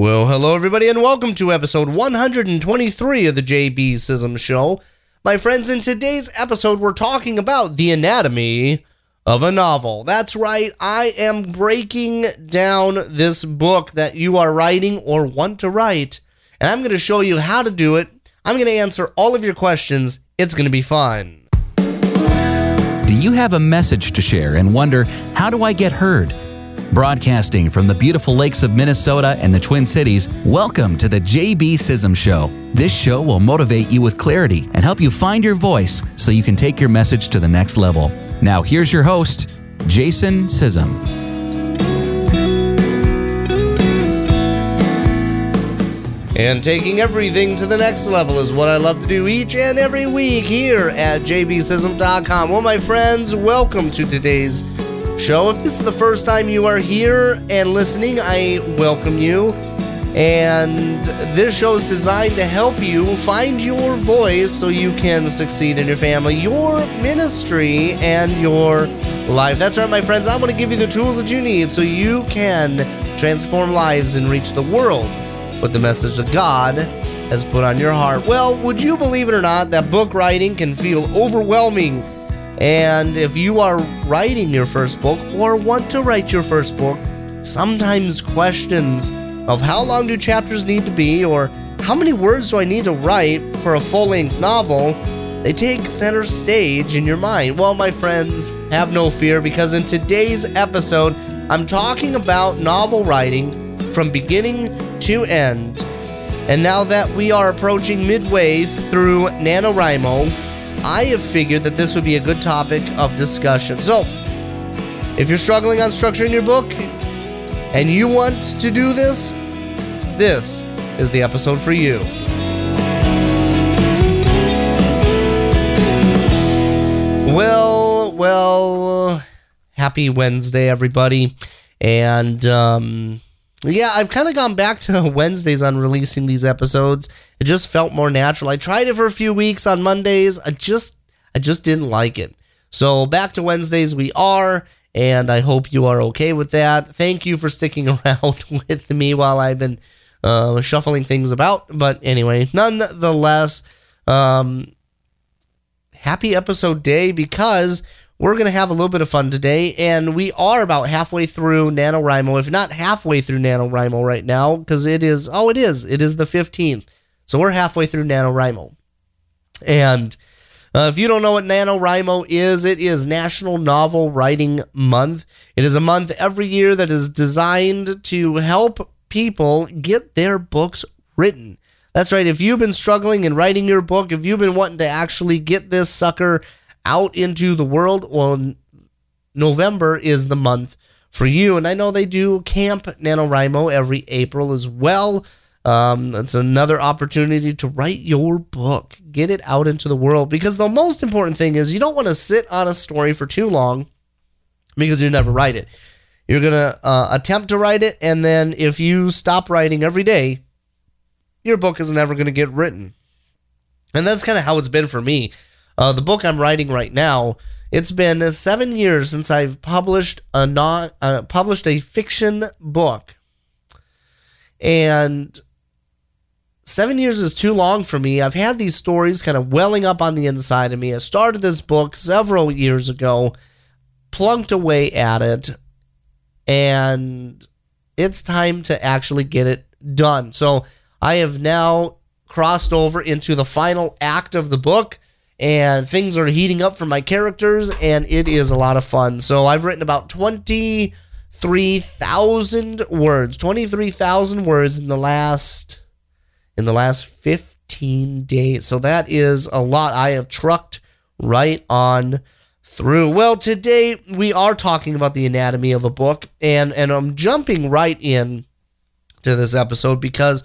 Well, hello, everybody, and welcome to episode 123 of the JB Sism Show. My friends, in today's episode, we're talking about the anatomy of a novel. That's right, I am breaking down this book that you are writing or want to write, and I'm going to show you how to do it. I'm going to answer all of your questions. It's going to be fun. Do you have a message to share and wonder, how do I get heard? Broadcasting from the beautiful lakes of Minnesota and the Twin Cities, welcome to the JB Sism Show. This show will motivate you with clarity and help you find your voice so you can take your message to the next level. Now, here's your host, Jason Sism. And taking everything to the next level is what I love to do each and every week here at jbsism.com. Well, my friends, welcome to today's show. If this is the first time you are here and listening, I welcome you. And this show is designed to help you find your voice so you can succeed in your family, your ministry, and your life. That's right, my friends. I want to give you the tools that you need so you can transform lives and reach the world with the message that God has put on your heart. Well, would you believe it or not that book writing can feel overwhelming? And if you are writing your first book or want to write your first book, sometimes questions of how long do chapters need to be or how many words do I need to write for a full length novel, they take center stage in your mind. Well, my friends, have no fear because in today's episode, I'm talking about novel writing from beginning to end. And now that we are approaching midway through NaNoWriMo, I have figured that this would be a good topic of discussion. So, if you're struggling on structuring your book and you want to do this, this is the episode for you. Well, well, happy Wednesday, everybody. And, um, yeah, I've kind of gone back to Wednesdays on releasing these episodes. It just felt more natural. I tried it for a few weeks on Mondays. I just I just didn't like it. So back to Wednesdays we are, and I hope you are okay with that. Thank you for sticking around with me while I've been uh, shuffling things about. But anyway, nonetheless, um, happy episode day because we're going to have a little bit of fun today, and we are about halfway through NaNoWriMo, if not halfway through NaNoWriMo right now, because it is, oh, it is, it is the 15th. So we're halfway through NaNoWriMo. And uh, if you don't know what NaNoWriMo is, it is National Novel Writing Month. It is a month every year that is designed to help people get their books written. That's right. If you've been struggling in writing your book, if you've been wanting to actually get this sucker out into the world, well, November is the month for you. And I know they do Camp NaNoWriMo every April as well. Um, it's another opportunity to write your book, get it out into the world. Because the most important thing is you don't want to sit on a story for too long because you never write it. You're going to uh, attempt to write it, and then if you stop writing every day, your book is never going to get written. And that's kind of how it's been for me. Uh, the book I'm writing right now, it's been seven years since I've published a non uh, published a fiction book, and seven years is too long for me. I've had these stories kind of welling up on the inside of me. I started this book several years ago, plunked away at it, and it's time to actually get it done. So I have now crossed over into the final act of the book and things are heating up for my characters and it is a lot of fun. So I've written about 23,000 words, 23,000 words in the last in the last 15 days. So that is a lot I have trucked right on through. Well, today we are talking about the anatomy of a book and and I'm jumping right in to this episode because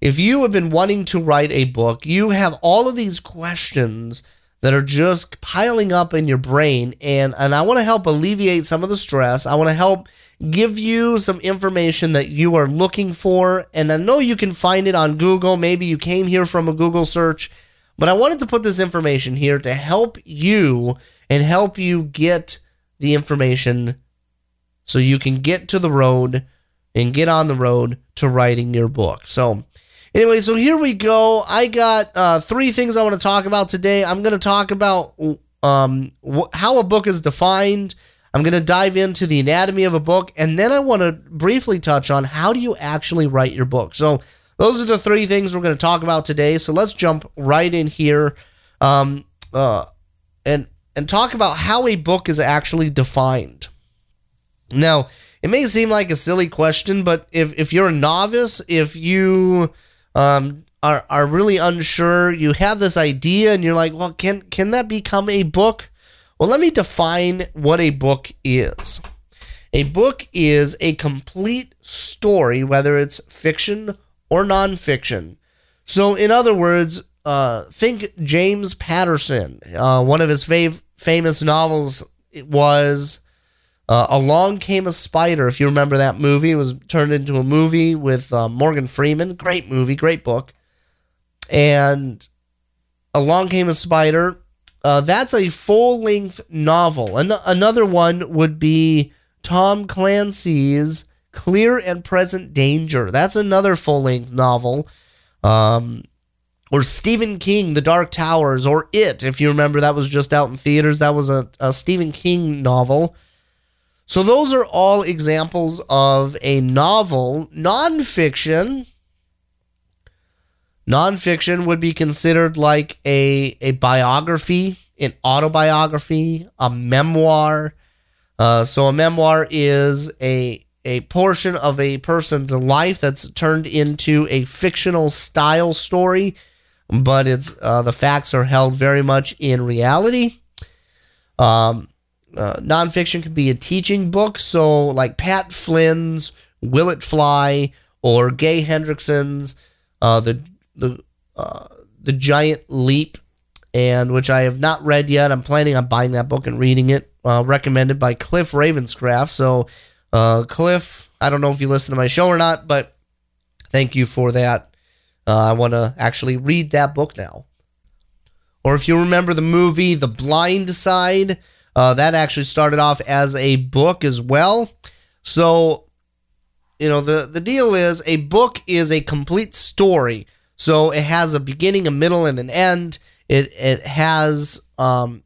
if you have been wanting to write a book, you have all of these questions that are just piling up in your brain and and I want to help alleviate some of the stress. I want to help give you some information that you are looking for and I know you can find it on Google. Maybe you came here from a Google search, but I wanted to put this information here to help you and help you get the information so you can get to the road and get on the road to writing your book. So, anyway, so here we go. I got uh, three things I want to talk about today. I'm going to talk about um, wh- how a book is defined. I'm going to dive into the anatomy of a book, and then I want to briefly touch on how do you actually write your book. So, those are the three things we're going to talk about today. So, let's jump right in here, um, uh, and and talk about how a book is actually defined. Now, it may seem like a silly question, but if if you're a novice, if you um, are are really unsure, you have this idea, and you're like, well, can can that become a book? Well, let me define what a book is. A book is a complete story, whether it's fiction or nonfiction. So, in other words, uh, think James Patterson. Uh, one of his fav- famous novels was uh, Along Came a Spider. If you remember that movie, it was turned into a movie with uh, Morgan Freeman. Great movie, great book. And Along Came a Spider. Uh, that's a full length novel. An- another one would be Tom Clancy's Clear and Present Danger. That's another full length novel. Um, or Stephen King, The Dark Towers, or It, if you remember, that was just out in theaters. That was a, a Stephen King novel. So, those are all examples of a novel. Nonfiction. Nonfiction would be considered like a, a biography, an autobiography, a memoir. Uh, so, a memoir is a a portion of a person's life that's turned into a fictional style story but it's uh, the facts are held very much in reality. Um, uh, nonfiction can be a teaching book, so like Pat Flynn's "Will It Fly" or Gay Hendrickson's uh, "the the uh, the Giant Leap," and which I have not read yet. I'm planning on buying that book and reading it. Uh, recommended by Cliff Ravenscraft. So, uh, Cliff, I don't know if you listen to my show or not, but thank you for that uh, I want to actually read that book now. Or if you remember the movie The Blind Side, uh, that actually started off as a book as well. So, you know, the, the deal is a book is a complete story. So it has a beginning, a middle, and an end. It it has um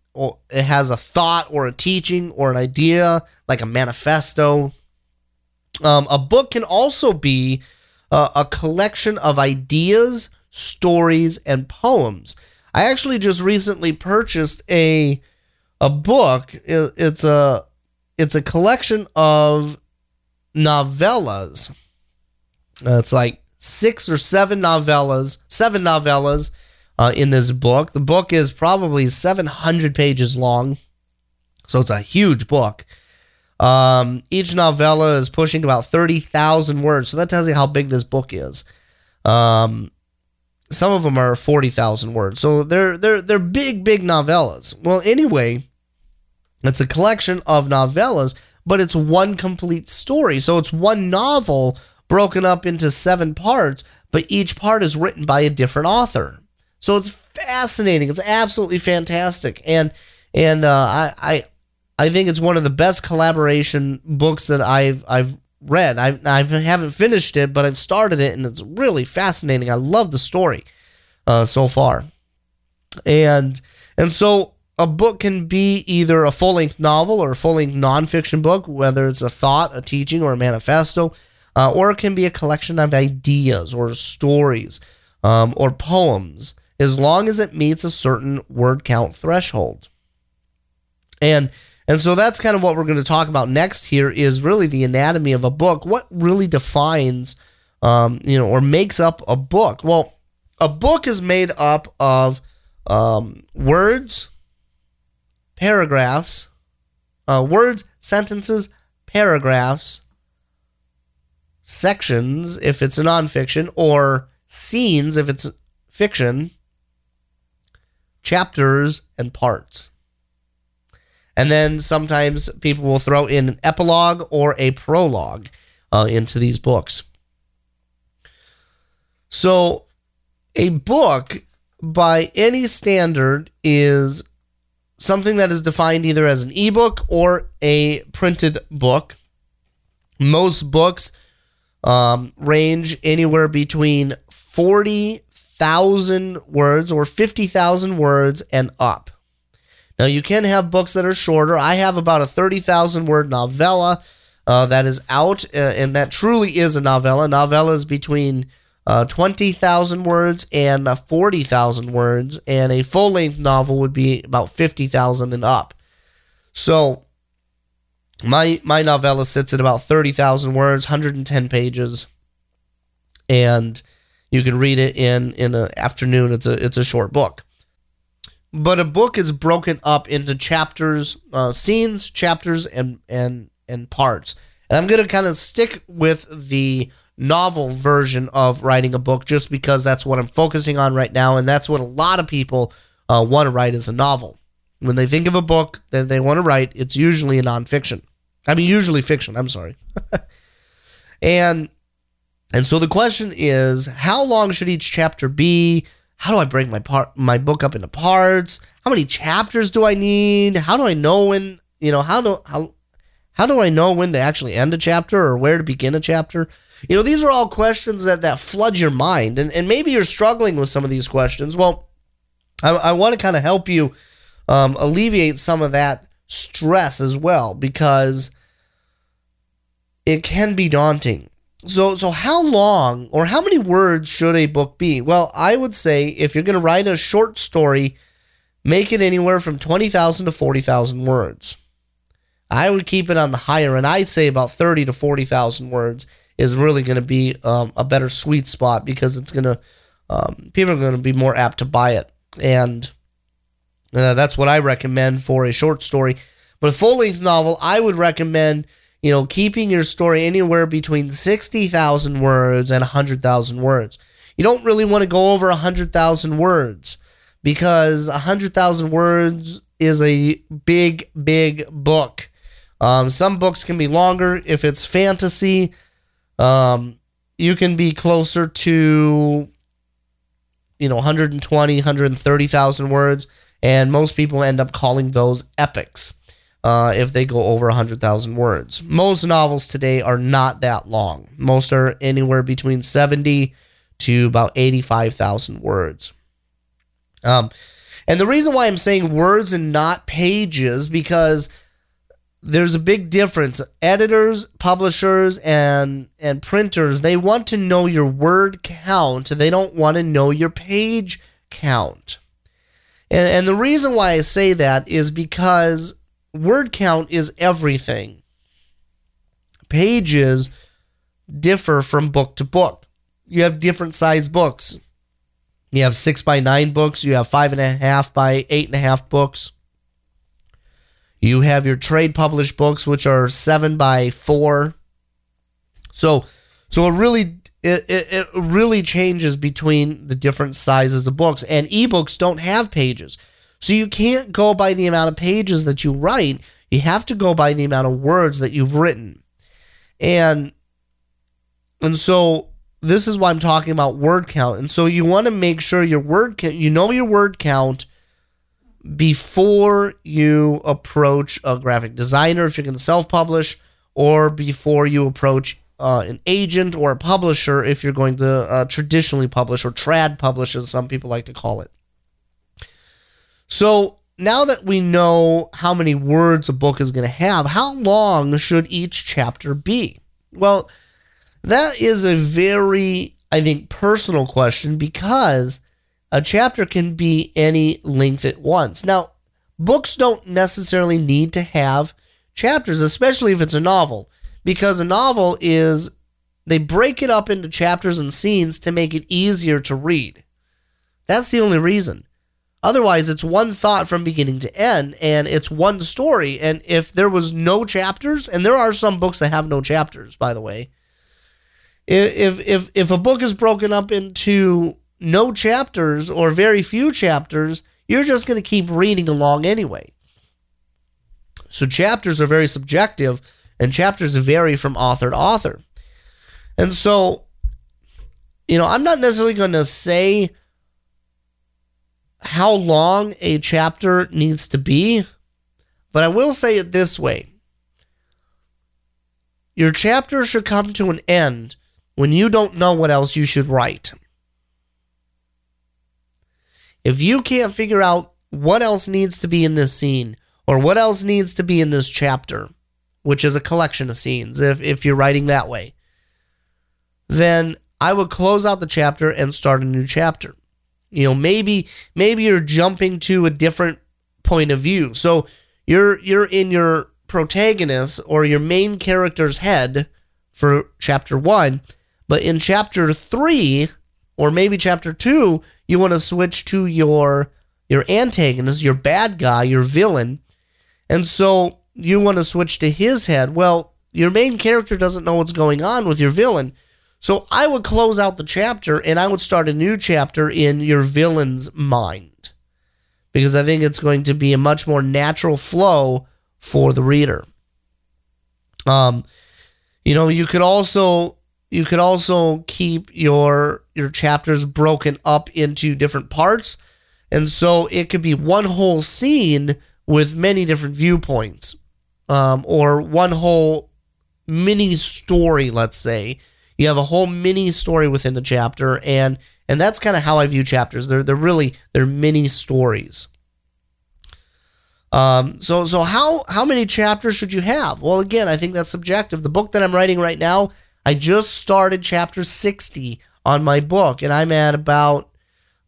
it has a thought or a teaching or an idea like a manifesto. Um, a book can also be uh, a collection of ideas, stories, and poems. I actually just recently purchased a a book. It's a it's a collection of novellas. Uh, it's like six or seven novellas, seven novellas uh, in this book. The book is probably 700 pages long, so it's a huge book. Um, each novella is pushing about 30,000 words. So that tells you how big this book is. Um, some of them are 40,000 words. So they're, they're, they're big, big novellas. Well, anyway, it's a collection of novellas, but it's one complete story. So it's one novel broken up into seven parts, but each part is written by a different author. So it's fascinating. It's absolutely fantastic. And, and, uh, I, I, I think it's one of the best collaboration books that I've I've read. I I haven't finished it, but I've started it, and it's really fascinating. I love the story uh, so far, and and so a book can be either a full length novel or a full length nonfiction book, whether it's a thought, a teaching, or a manifesto, uh, or it can be a collection of ideas or stories um, or poems, as long as it meets a certain word count threshold. And and so that's kind of what we're going to talk about next here is really the anatomy of a book. What really defines, um, you know, or makes up a book? Well, a book is made up of um, words, paragraphs, uh, words, sentences, paragraphs, sections if it's a nonfiction, or scenes if it's fiction, chapters, and parts. And then sometimes people will throw in an epilogue or a prologue uh, into these books. So, a book by any standard is something that is defined either as an ebook or a printed book. Most books um, range anywhere between 40,000 words or 50,000 words and up. Now, you can have books that are shorter. I have about a 30,000 word novella uh, that is out, uh, and that truly is a novella. Novella is between uh, 20,000 words and uh, 40,000 words, and a full length novel would be about 50,000 and up. So, my my novella sits at about 30,000 words, 110 pages, and you can read it in in an afternoon. It's a it's a short book. But a book is broken up into chapters, uh, scenes, chapters, and and and parts. And I'm gonna kind of stick with the novel version of writing a book just because that's what I'm focusing on right now, and that's what a lot of people uh, want to write as a novel. When they think of a book that they want to write, it's usually a nonfiction. I mean, usually fiction. I'm sorry. and and so the question is, how long should each chapter be? How do I break my part my book up into parts? How many chapters do I need? How do I know when you know how do how how do I know when to actually end a chapter or where to begin a chapter? You know, these are all questions that that flood your mind, and and maybe you're struggling with some of these questions. Well, I, I want to kind of help you um, alleviate some of that stress as well because it can be daunting. So, so how long or how many words should a book be? Well, I would say if you're going to write a short story, make it anywhere from 20,000 to 40,000 words. I would keep it on the higher end. I'd say about 30 to 40,000 words is really going to be um, a better sweet spot because it's going to, um, people are going to be more apt to buy it. And uh, that's what I recommend for a short story. But a full length novel, I would recommend you know, keeping your story anywhere between 60,000 words and 100,000 words. You don't really want to go over 100,000 words because 100,000 words is a big, big book. Um, some books can be longer. If it's fantasy, um, you can be closer to, you know, 120, 130,000 words. And most people end up calling those epics uh, if they go over 100,000 words. Most novels today are not that long. Most are anywhere between 70 to about 85,000 words. Um, and the reason why I'm saying words and not pages because there's a big difference. Editors, publishers, and and printers they want to know your word count. They don't want to know your page count. And, and the reason why I say that is because word count is everything. Pages differ from book to book. You have different size books. You have six by nine books. You have five and a half by eight and a half books. You have your trade published books, which are seven by four. So, so it really it, it, it really changes between the different sizes of books. And ebooks don't have pages. So you can't go by the amount of pages that you write. You have to go by the amount of words that you've written. And and so this is why I'm talking about word count. And so you want to make sure your word count, you know your word count before you approach a graphic designer if you're going to self-publish or before you approach uh, an agent or a publisher if you're going to uh, traditionally publish or trad publish as some people like to call it. So now that we know how many words a book is going to have, how long should each chapter be? Well, that is a very, I think, personal question because a chapter can be any length at once. Now, books don't necessarily need to have chapters, especially if it's a novel, because a novel is they break it up into chapters and scenes to make it easier to read. That's the only reason. Otherwise, it's one thought from beginning to end, and it's one story. And if there was no chapters, and there are some books that have no chapters, by the way, if if if a book is broken up into no chapters or very few chapters, you're just going to keep reading along anyway. So chapters are very subjective, and chapters vary from author to author. And so, you know, I'm not necessarily going to say how long a chapter needs to be, but I will say it this way your chapter should come to an end when you don't know what else you should write. If you can't figure out what else needs to be in this scene or what else needs to be in this chapter, which is a collection of scenes, if, if you're writing that way, then I would close out the chapter and start a new chapter. You know, maybe maybe you're jumping to a different point of view. So you're you're in your protagonist or your main character's head for chapter 1, but in chapter 3 or maybe chapter 2, you want to switch to your your antagonist, your bad guy, your villain. And so you want to switch to his head. Well, your main character doesn't know what's going on with your villain. So I would close out the chapter and I would start a new chapter in your villain's mind. Because I think it's going to be a much more natural flow for the reader. Um you know, you could also you could also keep your your chapters broken up into different parts. And so it could be one whole scene with many different viewpoints. Um, or one whole mini story, let's say. You have a whole mini story within the chapter, and and that's kind of how I view chapters. They're they're really they're mini stories. Um, so so how how many chapters should you have? Well, again, I think that's subjective. The book that I'm writing right now, I just started chapter 60 on my book, and I'm at about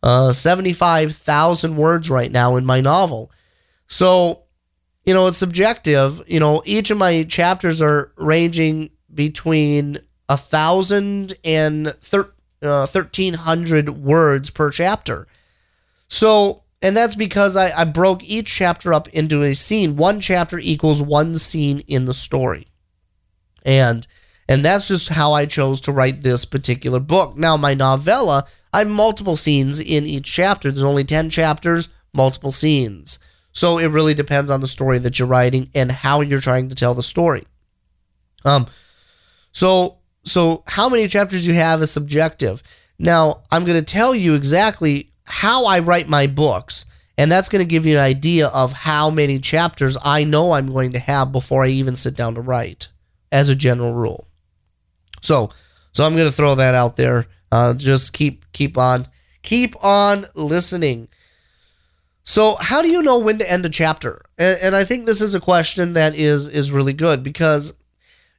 uh, 75,000 words right now in my novel. So, you know, it's subjective. You know, each of my chapters are ranging between a thousand and thir- uh, 1,300 words per chapter. So, and that's because I, I broke each chapter up into a scene. One chapter equals one scene in the story. And and that's just how I chose to write this particular book. Now, my novella, I have multiple scenes in each chapter. There's only 10 chapters, multiple scenes. So it really depends on the story that you're writing and how you're trying to tell the story. Um so so how many chapters you have is subjective. Now, I'm going to tell you exactly how I write my books, and that's going to give you an idea of how many chapters I know I'm going to have before I even sit down to write, as a general rule. So, so I'm going to throw that out there. Uh, just keep keep on keep on listening. So, how do you know when to end a chapter? And, and I think this is a question that is is really good because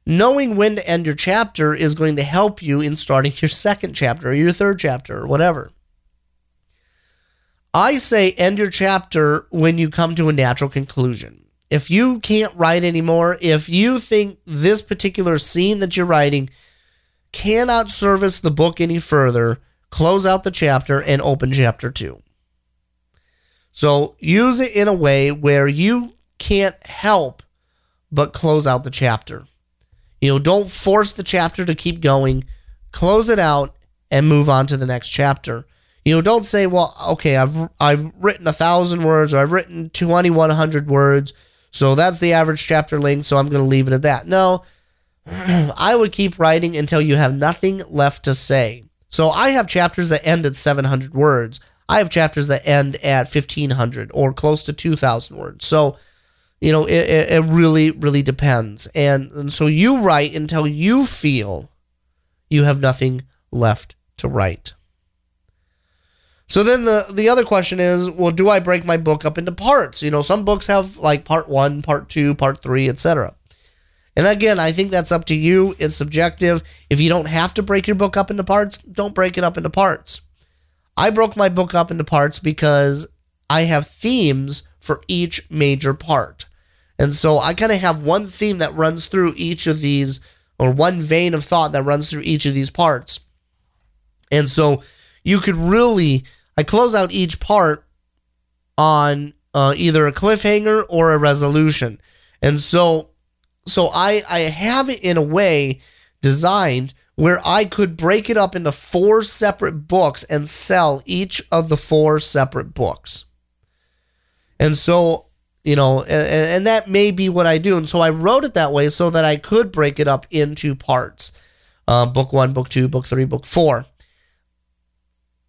knowing when to end your chapter is going to help you in starting your second chapter or your third chapter or whatever. I say end your chapter when you come to a natural conclusion. If you can't write anymore, if you think this particular scene that you're writing cannot service the book any further, close out the chapter and open chapter two. So use it in a way where you can't help but close out the chapter. You know, don't force the chapter to keep going. Close it out and move on to the next chapter. You know, don't say, "Well, okay, I've I've written a thousand words or I've written twenty one hundred words, so that's the average chapter length, so I'm going to leave it at that." No, I would keep writing until you have nothing left to say. So I have chapters that end at seven hundred words. I have chapters that end at fifteen hundred or close to two thousand words. So you know, it, it, it really, really depends. And, and so you write until you feel you have nothing left to write. So then the the other question is, well, do I break my book up into parts? You know, some books have like part 1, part 2, part 3, etc. And again, I think that's up to you. It's subjective. If you don't have to break your book up into parts, don't break it up into parts. I broke my book up into parts because I have themes for each major part. And so I kind of have one theme that runs through each of these, or one vein of thought that runs through each of these parts. And so you could really, I close out each part on uh, either a cliffhanger or a resolution. And so, so I, I have it in a way designed where I could break it up into four separate books and sell each of the four separate books. And so you know, and, and, that may be what I do. And so I wrote it that way so that I could break it up into parts uh, book one, book two, book three, book four.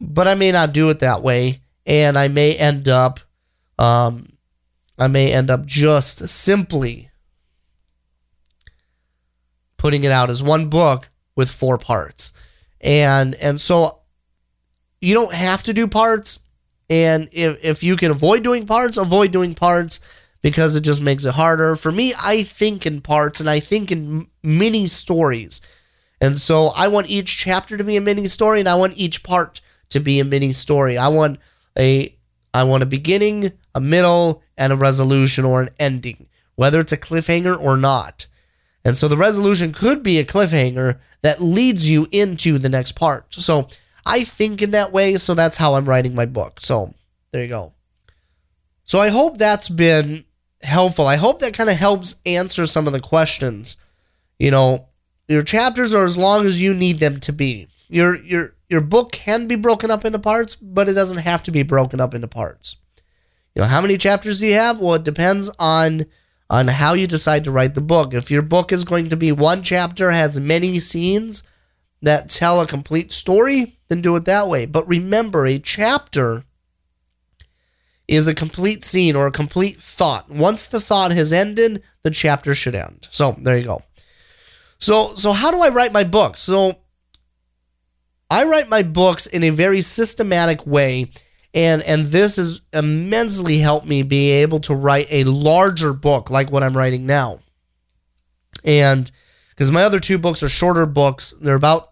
But I may not do it that way. And I may end up, um, I may end up just simply putting it out as one book with four parts. And and so you don't have to do parts. And if, if you can avoid doing parts, avoid doing parts because it just makes it harder. For me, I think in parts and I think in mini stories. And so I want each chapter to be a mini story and I want each part to be a mini story. I want a I want a beginning, a middle, and a resolution or an ending, whether it's a cliffhanger or not. And so the resolution could be a cliffhanger that leads you into the next part. So I think in that way, so that's how I'm writing my book. So there you go. So I hope that's been helpful. I hope that kind of helps answer some of the questions. You know, your chapters are as long as you need them to be. Your your your book can be broken up into parts, but it doesn't have to be broken up into parts. You know, how many chapters do you have? Well, it depends on on how you decide to write the book. If your book is going to be one chapter has many scenes that tell a complete story, then do it that way. But remember, a chapter is a complete scene or a complete thought. Once the thought has ended, the chapter should end. So, there you go. So, so how do I write my book? So, I write my books in a very systematic way and and this has immensely helped me be able to write a larger book like what I'm writing now. And because my other two books are shorter books, they're about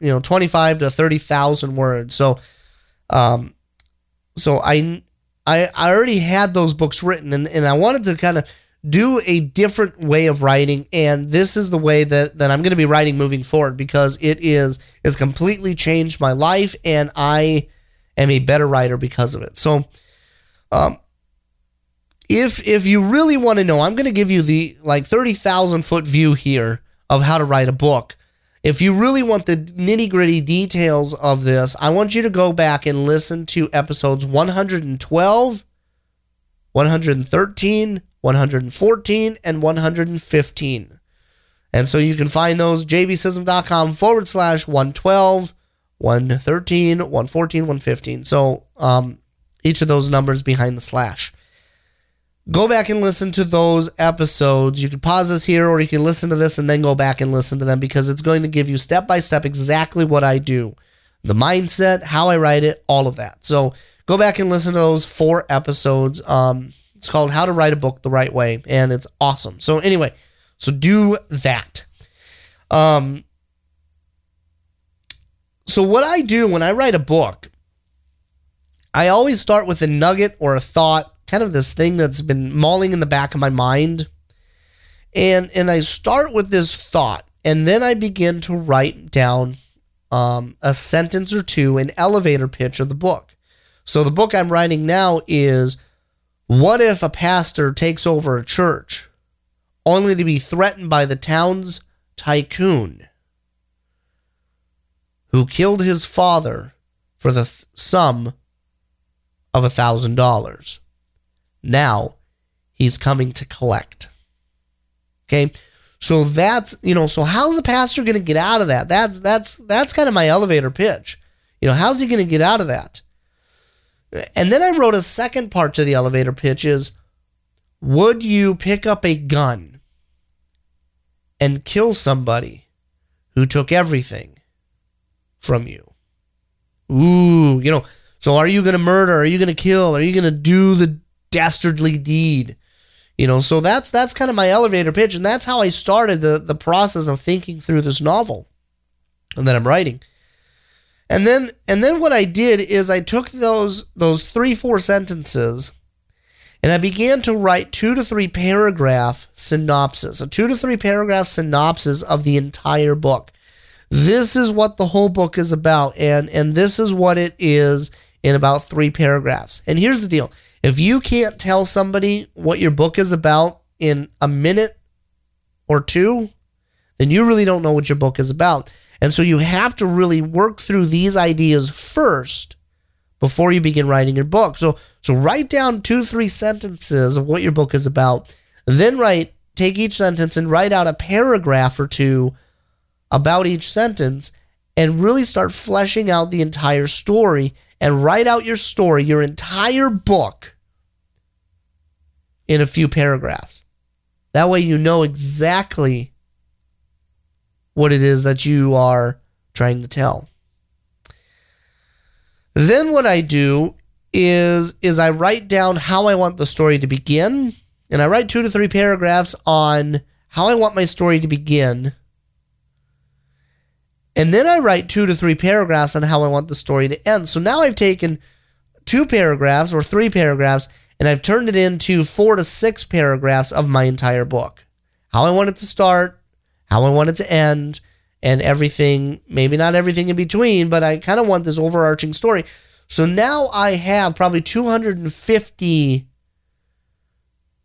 you know 25 to 30,000 words. So um so I I I already had those books written and and I wanted to kind of do a different way of writing and this is the way that that I'm going to be writing moving forward because it is it's completely changed my life and I am a better writer because of it. So, um, if if you really want to know, I'm going to give you the like thirty thousand foot view here of how to write a book. If you really want the nitty gritty details of this, I want you to go back and listen to episodes 112, 113, 114, and 115. And so you can find those jbsism.com forward slash 112 113, 114, 115. So um, each of those numbers behind the slash. Go back and listen to those episodes. You can pause this here or you can listen to this and then go back and listen to them because it's going to give you step by step exactly what I do the mindset, how I write it, all of that. So go back and listen to those four episodes. Um, it's called How to Write a Book the Right Way, and it's awesome. So, anyway, so do that. Um, so, what I do when I write a book, I always start with a nugget or a thought, kind of this thing that's been mauling in the back of my mind. And, and I start with this thought, and then I begin to write down um, a sentence or two, an elevator pitch of the book. So, the book I'm writing now is What if a pastor takes over a church only to be threatened by the town's tycoon? who killed his father for the th- sum of a thousand dollars. Now he's coming to collect. Okay. So that's you know, so how's the pastor gonna get out of that? That's that's that's kind of my elevator pitch. You know, how's he gonna get out of that? And then I wrote a second part to the elevator pitch is would you pick up a gun and kill somebody who took everything? from you. Ooh, you know, so are you going to murder? Are you going to kill? Are you going to do the dastardly deed? You know, so that's that's kind of my elevator pitch and that's how I started the the process of thinking through this novel and that I'm writing. And then and then what I did is I took those those 3 4 sentences and I began to write 2 to 3 paragraph synopsis, a 2 to 3 paragraph synopsis of the entire book. This is what the whole book is about, and and this is what it is in about three paragraphs. And here's the deal: if you can't tell somebody what your book is about in a minute or two, then you really don't know what your book is about. And so you have to really work through these ideas first before you begin writing your book. So so write down two three sentences of what your book is about. Then write take each sentence and write out a paragraph or two about each sentence and really start fleshing out the entire story and write out your story, your entire book, in a few paragraphs. That way, you know exactly what it is that you are trying to tell. Then what I do is is I write down how I want the story to begin and I write 2 to 3 paragraphs on how I want my story to begin. And then I write 2 to 3 paragraphs on how I want the story to end. So now I've taken two paragraphs or three paragraphs and I've turned it into 4 to 6 paragraphs of my entire book. How I want it to start, how I want it to end, and everything, maybe not everything in between, but I kind of want this overarching story. So now I have probably 250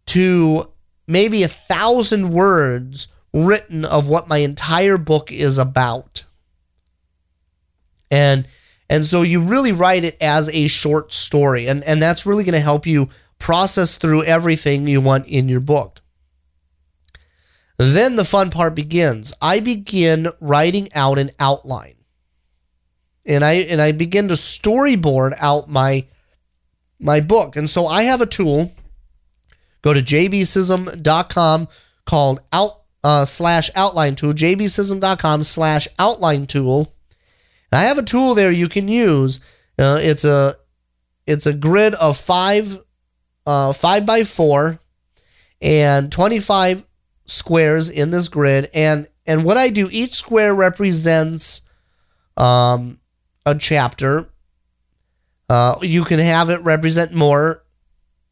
to maybe a thousand words written of what my entire book is about. And and so you really write it as a short story. And, and that's really going to help you process through everything you want in your book. Then the fun part begins. I begin writing out an outline. And I and I begin to storyboard out my my book. And so I have a tool. Go to jbsism.com called out uh, slash outline tool. jbsism.com slash outline tool. And I have a tool there you can use. Uh, it's a it's a grid of five uh, five by four and 25 squares in this grid. And and what I do each square represents um, a chapter. Uh, you can have it represent more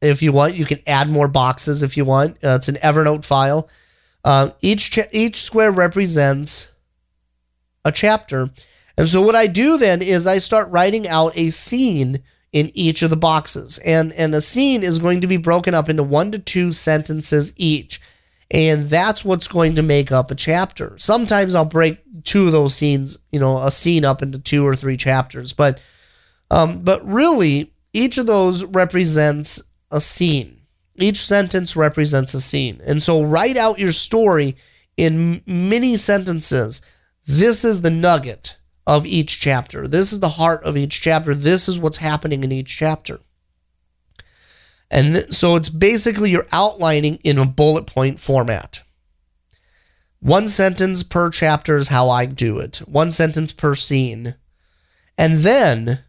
if you want. You can add more boxes if you want. Uh, it's an Evernote file. Uh, each cha- each square represents a chapter. And so what I do then is I start writing out a scene in each of the boxes and and a scene is going to be broken up into one to two sentences each and that's what's going to make up a chapter. Sometimes I'll break two of those scenes, you know, a scene up into two or three chapters, but um, but really each of those represents a scene. Each sentence represents a scene, and so write out your story in many sentences. This is the nugget of each chapter. This is the heart of each chapter. This is what's happening in each chapter. And th- so it's basically you're outlining in a bullet point format. One sentence per chapter is how I do it. One sentence per scene. And then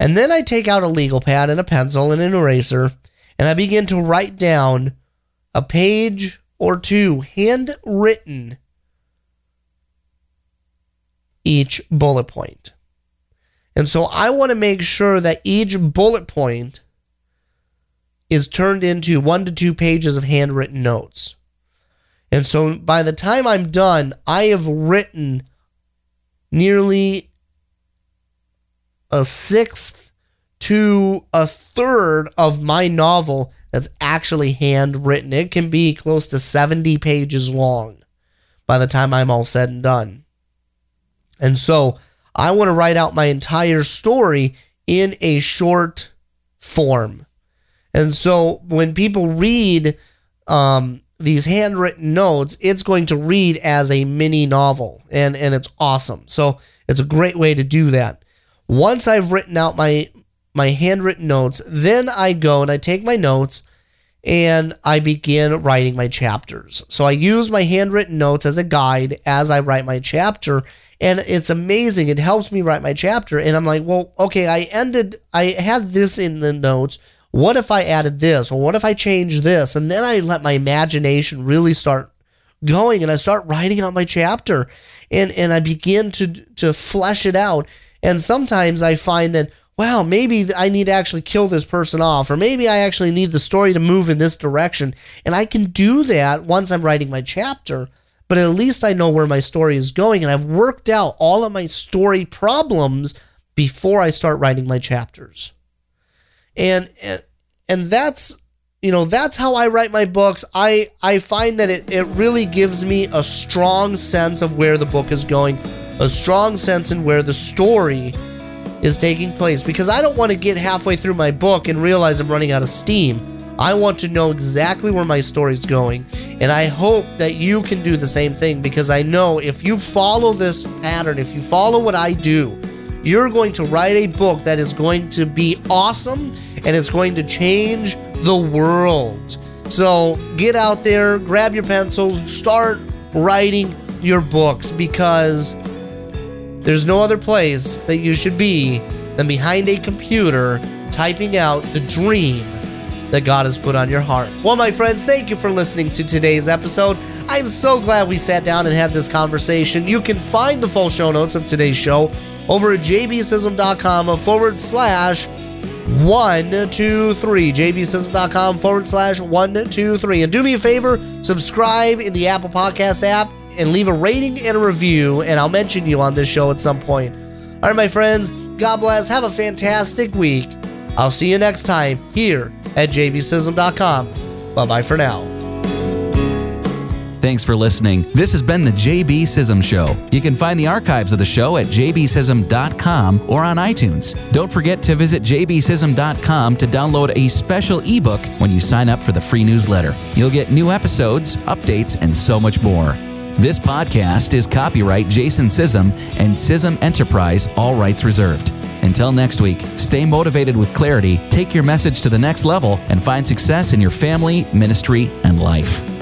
and then I take out a legal pad and a pencil and an eraser and I begin to write down a page or two handwritten each bullet point. And so I want to make sure that each bullet point is turned into one to two pages of handwritten notes. And so by the time I'm done, I have written nearly a sixth to a third of my novel that's actually handwritten. It can be close to 70 pages long by the time I'm all said and done. And so I want to write out my entire story in a short form. And so when people read um, these handwritten notes, it's going to read as a mini novel, and and it's awesome. So it's a great way to do that. Once I've written out my my handwritten notes, then I go and I take my notes and I begin writing my chapters. So I use my handwritten notes as a guide as I write my chapter. And it's amazing. It helps me write my chapter. And I'm like, well, okay, I ended, I had this in the notes what if I added this or what if I changed this? And then I let my imagination really start going and I start writing out my chapter and, and I begin to, to flesh it out. And sometimes I find that, wow, maybe I need to actually kill this person off, or maybe I actually need the story to move in this direction. And I can do that once I'm writing my chapter, but at least I know where my story is going and I've worked out all of my story problems before I start writing my chapters and and that's you know that's how I write my books. I I find that it it really gives me a strong sense of where the book is going, a strong sense in where the story is taking place because I don't want to get halfway through my book and realize I'm running out of steam. I want to know exactly where my story's going, and I hope that you can do the same thing because I know if you follow this pattern, if you follow what I do, you're going to write a book that is going to be awesome and it's going to change the world. So get out there, grab your pencils, start writing your books because there's no other place that you should be than behind a computer typing out the dream that God has put on your heart. Well, my friends, thank you for listening to today's episode. I'm so glad we sat down and had this conversation. You can find the full show notes of today's show over at jbsism.com forward slash one, two, three. jbsism.com forward slash one, two, three. And do me a favor, subscribe in the Apple Podcast app and leave a rating and a review, and I'll mention you on this show at some point. All right, my friends, God bless. Have a fantastic week. I'll see you next time here at jbsism.com. Bye bye for now. Thanks for listening. This has been the JB Sism Show. You can find the archives of the show at jbsism.com or on iTunes. Don't forget to visit jbsism.com to download a special ebook when you sign up for the free newsletter. You'll get new episodes, updates, and so much more. This podcast is copyright Jason Sism and Sism Enterprise, all rights reserved. Until next week, stay motivated with clarity, take your message to the next level, and find success in your family, ministry, and life.